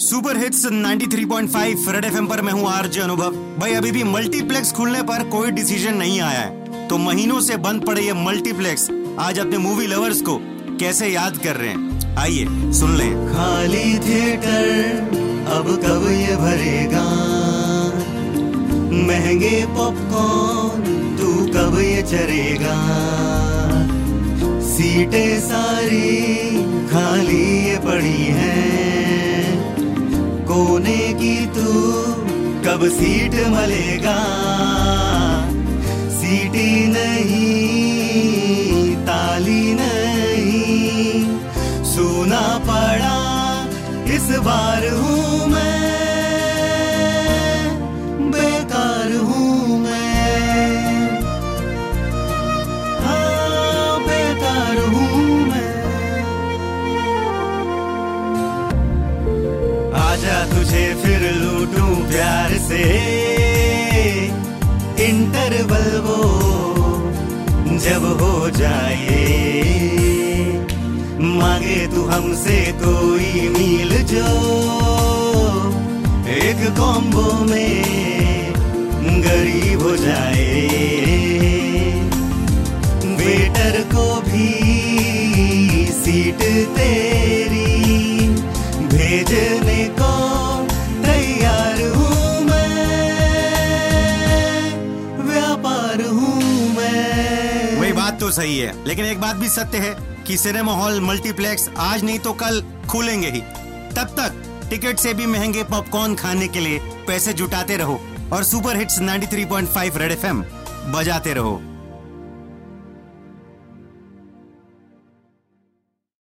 Super hits 93.5 red FM पर मैं हूँ आरजे अनुभव। भाई, अभी भी मल्टीप्लेक्स खुलने पर कोई डिसीज़न नहीं आया है। तो महीनों से बंद पड़े ये मल्टीप्लेक्स आज अपने मूवी लवर्स को कैसे याद कर रहे हैं? आइए, सुन ले। खाली थिएटर, अब कब ये भरेगा? महँगे पॉपकॉर्न तू कब ये चरेगा? सीटें सारी खाली ये पड़ी हैं। तू, कब सीट मलेगा? सीटी नहीं, ताली नहीं, सुना पड़ा इस बार हूँ मैं? बेकार हूँ मैं। हाँ बेकार हूँ मैं। आजा तुझे फिर से इंटरवल वो जब हो जाए। मांगे तू हमसे कोई मील जो एक कॉम्बो में गरीब हो जाए। वेटर को भी सीट तेरी भेजने को तो सही है, लेकिन एक बात भी सत्य है कि सिनेमा हॉल मल्टीप्लेक्स आज नहीं तो कल खुलेंगे ही। तब तक टिकट से भी महँगे पॉपकॉर्न खाने के लिए पैसे जुटाते रहो और सुपर हिट्स 93.5 रेड एफएम बजाते रहो।